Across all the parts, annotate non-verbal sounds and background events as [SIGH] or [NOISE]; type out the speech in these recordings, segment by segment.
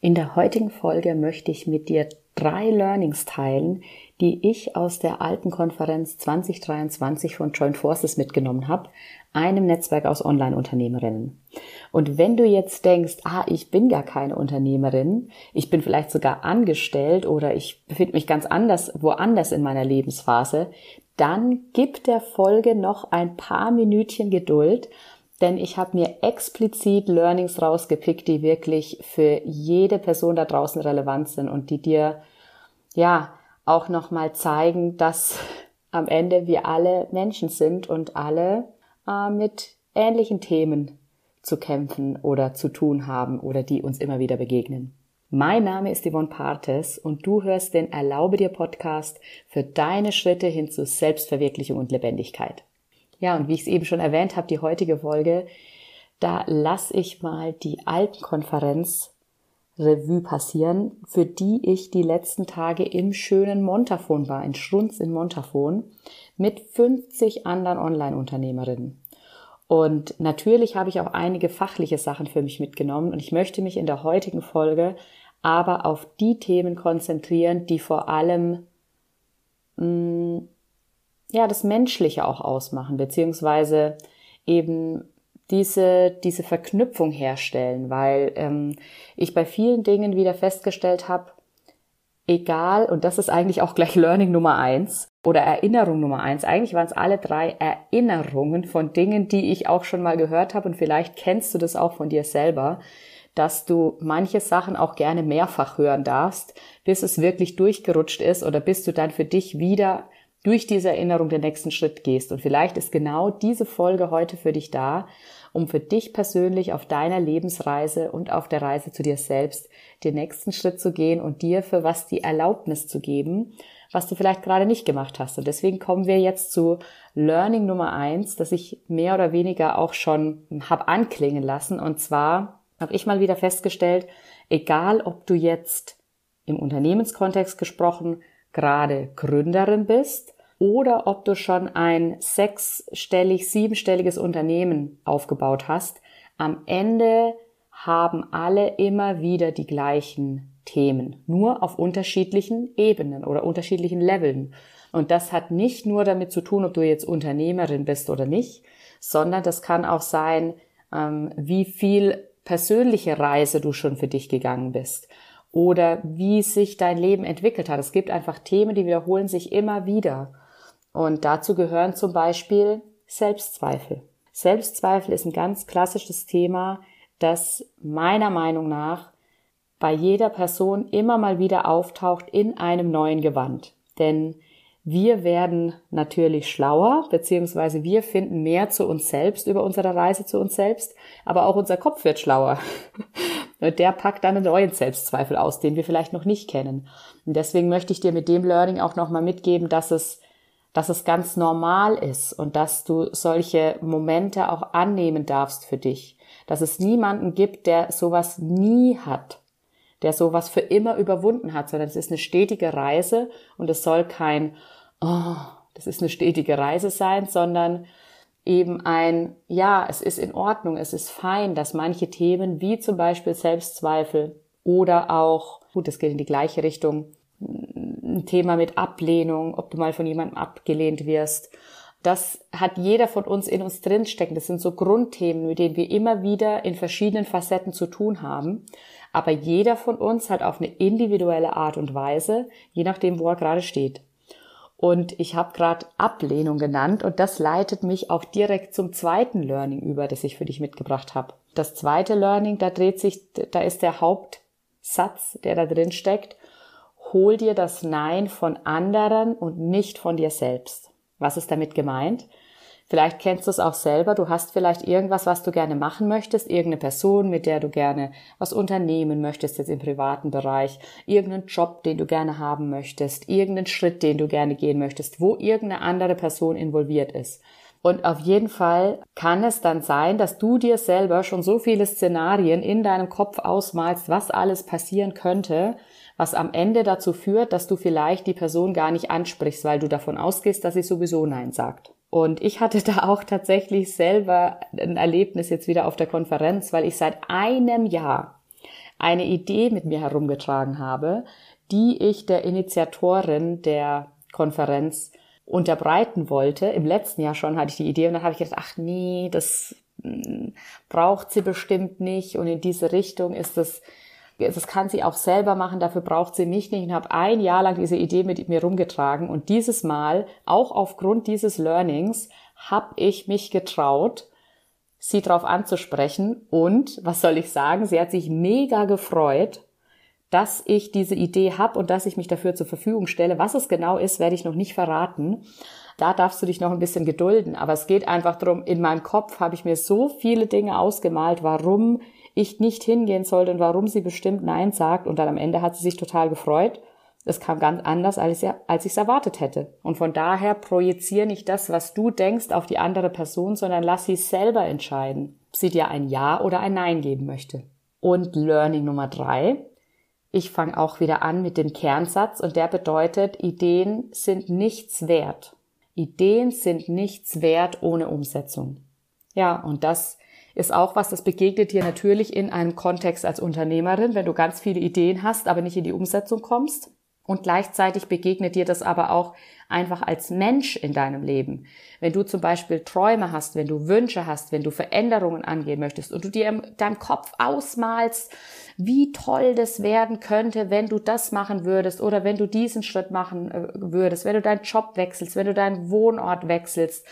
In der heutigen Folge möchte ich mit dir drei Learnings teilen, die ich aus der alten Konferenz 2023 von Joint Forces mitgenommen habe, einem Netzwerk aus Online-Unternehmerinnen. Und wenn du jetzt denkst, ah, ich bin gar keine Unternehmerin, ich bin vielleicht sogar angestellt oder ich befinde mich ganz anders, woanders in meiner Lebensphase, dann gib der Folge noch ein paar Minütchen Geduld denn ich habe mir explizit Learnings rausgepickt, die wirklich für jede Person da draußen relevant sind und die dir ja auch nochmal zeigen, dass [LAUGHS] am Ende wir alle Menschen sind und alle äh, mit ähnlichen Themen zu kämpfen oder zu tun haben oder die uns immer wieder begegnen. Mein Name ist Yvonne Partes und du hörst den Erlaube dir Podcast für deine Schritte hin zu Selbstverwirklichung und Lebendigkeit. Ja, und wie ich es eben schon erwähnt habe, die heutige Folge, da lasse ich mal die Alpenkonferenz Revue passieren, für die ich die letzten Tage im schönen Montafon war, in Schrunz in Montafon, mit 50 anderen Online-Unternehmerinnen. Und natürlich habe ich auch einige fachliche Sachen für mich mitgenommen und ich möchte mich in der heutigen Folge aber auf die Themen konzentrieren, die vor allem mh, mm, ja, das Menschliche auch ausmachen, beziehungsweise eben diese, diese Verknüpfung herstellen, weil ähm, ich bei vielen Dingen wieder festgestellt habe, egal, und das ist eigentlich auch gleich Learning Nummer eins oder Erinnerung Nummer eins, eigentlich waren es alle drei Erinnerungen von Dingen, die ich auch schon mal gehört habe und vielleicht kennst du das auch von dir selber, dass du manche Sachen auch gerne mehrfach hören darfst, bis es wirklich durchgerutscht ist oder bis du dann für dich wieder durch diese Erinnerung den nächsten Schritt gehst. Und vielleicht ist genau diese Folge heute für dich da, um für dich persönlich auf deiner Lebensreise und auf der Reise zu dir selbst den nächsten Schritt zu gehen und dir für was die Erlaubnis zu geben, was du vielleicht gerade nicht gemacht hast. Und deswegen kommen wir jetzt zu Learning Nummer eins, das ich mehr oder weniger auch schon hab anklingen lassen. Und zwar habe ich mal wieder festgestellt, egal ob du jetzt im Unternehmenskontext gesprochen gerade Gründerin bist oder ob du schon ein sechsstellig, siebenstelliges Unternehmen aufgebaut hast. Am Ende haben alle immer wieder die gleichen Themen, nur auf unterschiedlichen Ebenen oder unterschiedlichen Leveln. Und das hat nicht nur damit zu tun, ob du jetzt Unternehmerin bist oder nicht, sondern das kann auch sein, ähm, wie viel persönliche Reise du schon für dich gegangen bist oder wie sich dein Leben entwickelt hat. Es gibt einfach Themen, die wiederholen sich immer wieder. Und dazu gehören zum Beispiel Selbstzweifel. Selbstzweifel ist ein ganz klassisches Thema, das meiner Meinung nach bei jeder Person immer mal wieder auftaucht in einem neuen Gewand. Denn wir werden natürlich schlauer, beziehungsweise wir finden mehr zu uns selbst über unsere Reise zu uns selbst, aber auch unser Kopf wird schlauer. [LAUGHS] Und der packt dann einen neuen Selbstzweifel aus, den wir vielleicht noch nicht kennen. Und deswegen möchte ich dir mit dem Learning auch nochmal mitgeben, dass es dass es ganz normal ist und dass du solche Momente auch annehmen darfst für dich. Dass es niemanden gibt, der sowas nie hat, der sowas für immer überwunden hat, sondern es ist eine stetige Reise und es soll kein, oh, das ist eine stetige Reise sein, sondern eben ein, ja, es ist in Ordnung, es ist fein, dass manche Themen wie zum Beispiel Selbstzweifel oder auch, gut, das geht in die gleiche Richtung, ein Thema mit Ablehnung, ob du mal von jemandem abgelehnt wirst. Das hat jeder von uns in uns drinstecken. Das sind so Grundthemen, mit denen wir immer wieder in verschiedenen Facetten zu tun haben. Aber jeder von uns hat auf eine individuelle Art und Weise, je nachdem, wo er gerade steht. Und ich habe gerade Ablehnung genannt und das leitet mich auch direkt zum zweiten Learning über, das ich für dich mitgebracht habe. Das zweite Learning, da dreht sich, da ist der Hauptsatz, der da drin steckt hol dir das Nein von anderen und nicht von dir selbst. Was ist damit gemeint? Vielleicht kennst du es auch selber. Du hast vielleicht irgendwas, was du gerne machen möchtest, irgendeine Person, mit der du gerne was unternehmen möchtest, jetzt im privaten Bereich, irgendeinen Job, den du gerne haben möchtest, irgendeinen Schritt, den du gerne gehen möchtest, wo irgendeine andere Person involviert ist. Und auf jeden Fall kann es dann sein, dass du dir selber schon so viele Szenarien in deinem Kopf ausmalst, was alles passieren könnte, was am Ende dazu führt, dass du vielleicht die Person gar nicht ansprichst, weil du davon ausgehst, dass sie sowieso Nein sagt. Und ich hatte [LAUGHS] da auch tatsächlich selber ein Erlebnis jetzt wieder auf der Konferenz, weil ich seit einem Jahr eine Idee mit mir herumgetragen habe, die ich der Initiatorin der Konferenz unterbreiten wollte. Im letzten Jahr schon hatte ich die Idee und dann habe ich gedacht, ach nee, das hm, braucht sie bestimmt nicht und in diese Richtung ist das das kann sie auch selber machen, dafür braucht sie mich nicht. Und habe ein Jahr lang diese Idee mit mir rumgetragen. Und dieses Mal, auch aufgrund dieses Learnings, habe ich mich getraut, sie darauf anzusprechen. Und was soll ich sagen? Sie hat sich mega gefreut, dass ich diese Idee habe und dass ich mich dafür zur Verfügung stelle. Was es genau ist, werde ich noch nicht verraten. Da darfst du dich noch ein bisschen gedulden. Aber es geht einfach darum, in meinem Kopf habe ich mir so viele Dinge ausgemalt, warum ich nicht hingehen sollte und warum sie bestimmt Nein sagt. Und dann am Ende hat sie sich total gefreut. Es kam ganz anders, als ich es erwartet hätte. Und von daher projiziere nicht das, was du denkst, auf die andere Person, sondern lass sie selber entscheiden, ob sie dir ein Ja oder ein Nein geben möchte. Und Learning Nummer drei. Ich fange auch wieder an mit dem Kernsatz und der bedeutet, Ideen sind nichts wert. Ideen sind nichts wert ohne Umsetzung. Ja, und das ist auch was, das begegnet dir natürlich in einem Kontext als Unternehmerin, wenn du ganz viele Ideen hast, aber nicht in die Umsetzung kommst. Und gleichzeitig begegnet dir das aber auch einfach als Mensch in deinem Leben. Wenn du zum Beispiel Träume hast, wenn du Wünsche hast, wenn du Veränderungen angehen möchtest und du dir in deinem Kopf ausmalst, wie toll das werden könnte, wenn du das machen würdest oder wenn du diesen Schritt machen äh, würdest, wenn du deinen Job wechselst, wenn du deinen Wohnort wechselst,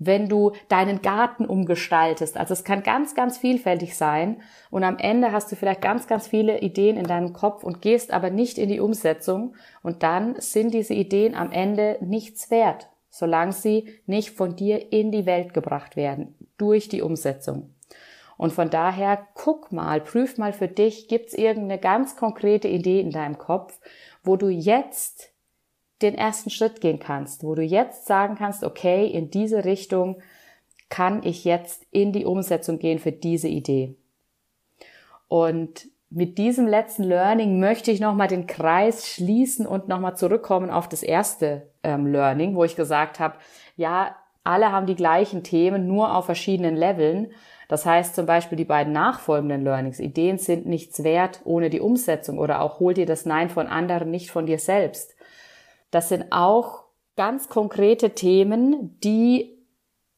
wenn du deinen Garten umgestaltest. Also es kann ganz, ganz vielfältig sein. Und am Ende hast du vielleicht ganz, ganz viele Ideen in deinem Kopf und gehst aber nicht in die Umsetzung. Und dann sind diese Ideen am Ende nichts wert, solange sie nicht von dir in die Welt gebracht werden, durch die Umsetzung. Und von daher guck mal, prüf mal für dich, gibt's irgendeine ganz konkrete Idee in deinem Kopf, wo du jetzt den ersten Schritt gehen kannst, wo du jetzt sagen kannst, okay, in diese Richtung kann ich jetzt in die Umsetzung gehen für diese Idee. Und mit diesem letzten Learning möchte ich nochmal den Kreis schließen und nochmal zurückkommen auf das erste ähm, Learning, wo ich gesagt habe, ja, alle haben die gleichen Themen, nur auf verschiedenen Leveln. Das heißt zum Beispiel die beiden nachfolgenden Learnings. Ideen sind nichts wert ohne die Umsetzung oder auch hol dir das Nein von anderen, nicht von dir selbst. Das sind auch ganz konkrete Themen, die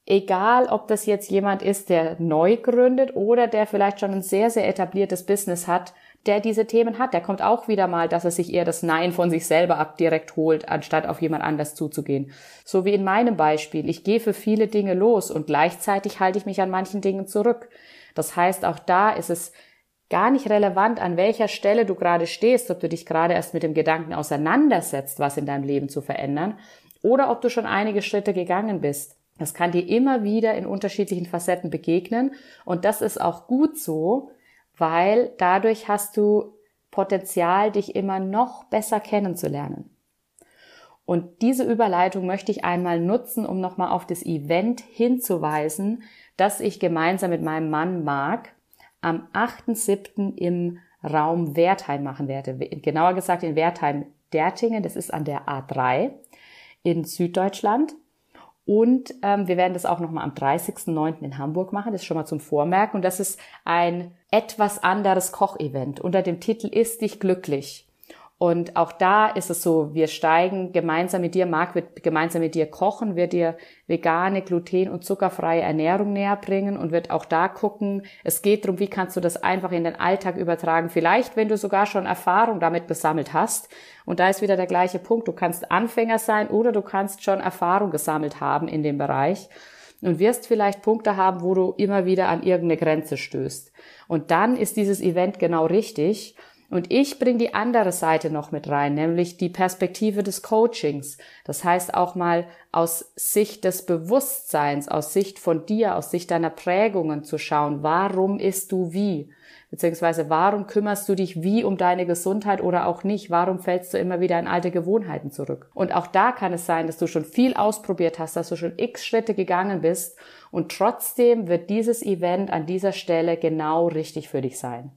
egal ob das jetzt jemand ist, der neu gründet oder der vielleicht schon ein sehr, sehr etabliertes Business hat, der diese Themen hat, der kommt auch wieder mal, dass er sich eher das Nein von sich selber ab direkt holt, anstatt auf jemand anders zuzugehen. So wie in meinem Beispiel. Ich gehe für viele Dinge los und gleichzeitig halte ich mich an manchen Dingen zurück. Das heißt, auch da ist es gar nicht relevant, an welcher Stelle du gerade stehst, ob du dich gerade erst mit dem Gedanken auseinandersetzt, was in deinem Leben zu verändern, oder ob du schon einige Schritte gegangen bist. Das kann dir immer wieder in unterschiedlichen Facetten begegnen und das ist auch gut so, weil dadurch hast du Potenzial, dich immer noch besser kennenzulernen. Und diese Überleitung möchte ich einmal nutzen, um nochmal auf das Event hinzuweisen, das ich gemeinsam mit meinem Mann Marc am 8.7. im Raum Wertheim machen werde. Genauer gesagt in Wertheim-Dertingen, das ist an der A3 in Süddeutschland. Und ähm, wir werden das auch nochmal am 30.09. in Hamburg machen, das ist schon mal zum Vormerken. Und das ist ein etwas anderes Kochevent unter dem Titel Ist dich glücklich. Und auch da ist es so, wir steigen gemeinsam mit dir, Marc wird gemeinsam mit dir kochen, wird dir vegane, gluten- und zuckerfreie Ernährung näher bringen und wird auch da gucken, es geht darum, wie kannst du das einfach in den Alltag übertragen. Vielleicht, wenn du sogar schon Erfahrung damit gesammelt hast. Und da ist wieder der gleiche Punkt. Du kannst Anfänger sein oder du kannst schon Erfahrung gesammelt haben in dem Bereich und wirst vielleicht Punkte haben, wo du immer wieder an irgendeine Grenze stößt. Und dann ist dieses Event genau richtig und ich bringe die andere Seite noch mit rein, nämlich die Perspektive des Coachings. Das heißt auch mal aus Sicht des Bewusstseins, aus Sicht von dir, aus Sicht deiner Prägungen zu schauen, warum isst du wie? Beziehungsweise warum kümmerst du dich wie um deine Gesundheit oder auch nicht? Warum fällst du immer wieder in alte Gewohnheiten zurück? Und auch da kann es sein, dass du schon viel ausprobiert hast, dass du schon x Schritte gegangen bist und trotzdem wird dieses Event an dieser Stelle genau richtig für dich sein.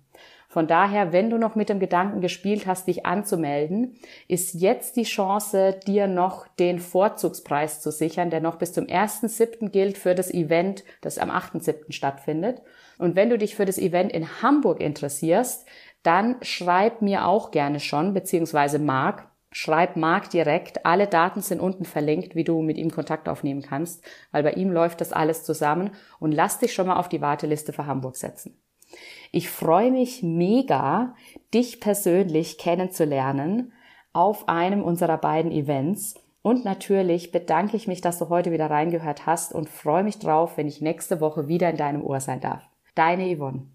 Von daher, wenn du noch mit dem Gedanken gespielt hast, dich anzumelden, ist jetzt die Chance, dir noch den Vorzugspreis zu sichern, der noch bis zum 1.7. gilt für das Event, das am 8.7. stattfindet. Und wenn du dich für das Event in Hamburg interessierst, dann schreib mir auch gerne schon, beziehungsweise Marc, schreib Marc direkt. Alle Daten sind unten verlinkt, wie du mit ihm Kontakt aufnehmen kannst, weil bei ihm läuft das alles zusammen und lass dich schon mal auf die Warteliste für Hamburg setzen. Ich freue mich mega, dich persönlich kennenzulernen auf einem unserer beiden Events. Und natürlich bedanke ich mich, dass du heute wieder reingehört hast und freue mich drauf, wenn ich nächste Woche wieder in deinem Ohr sein darf. Deine Yvonne.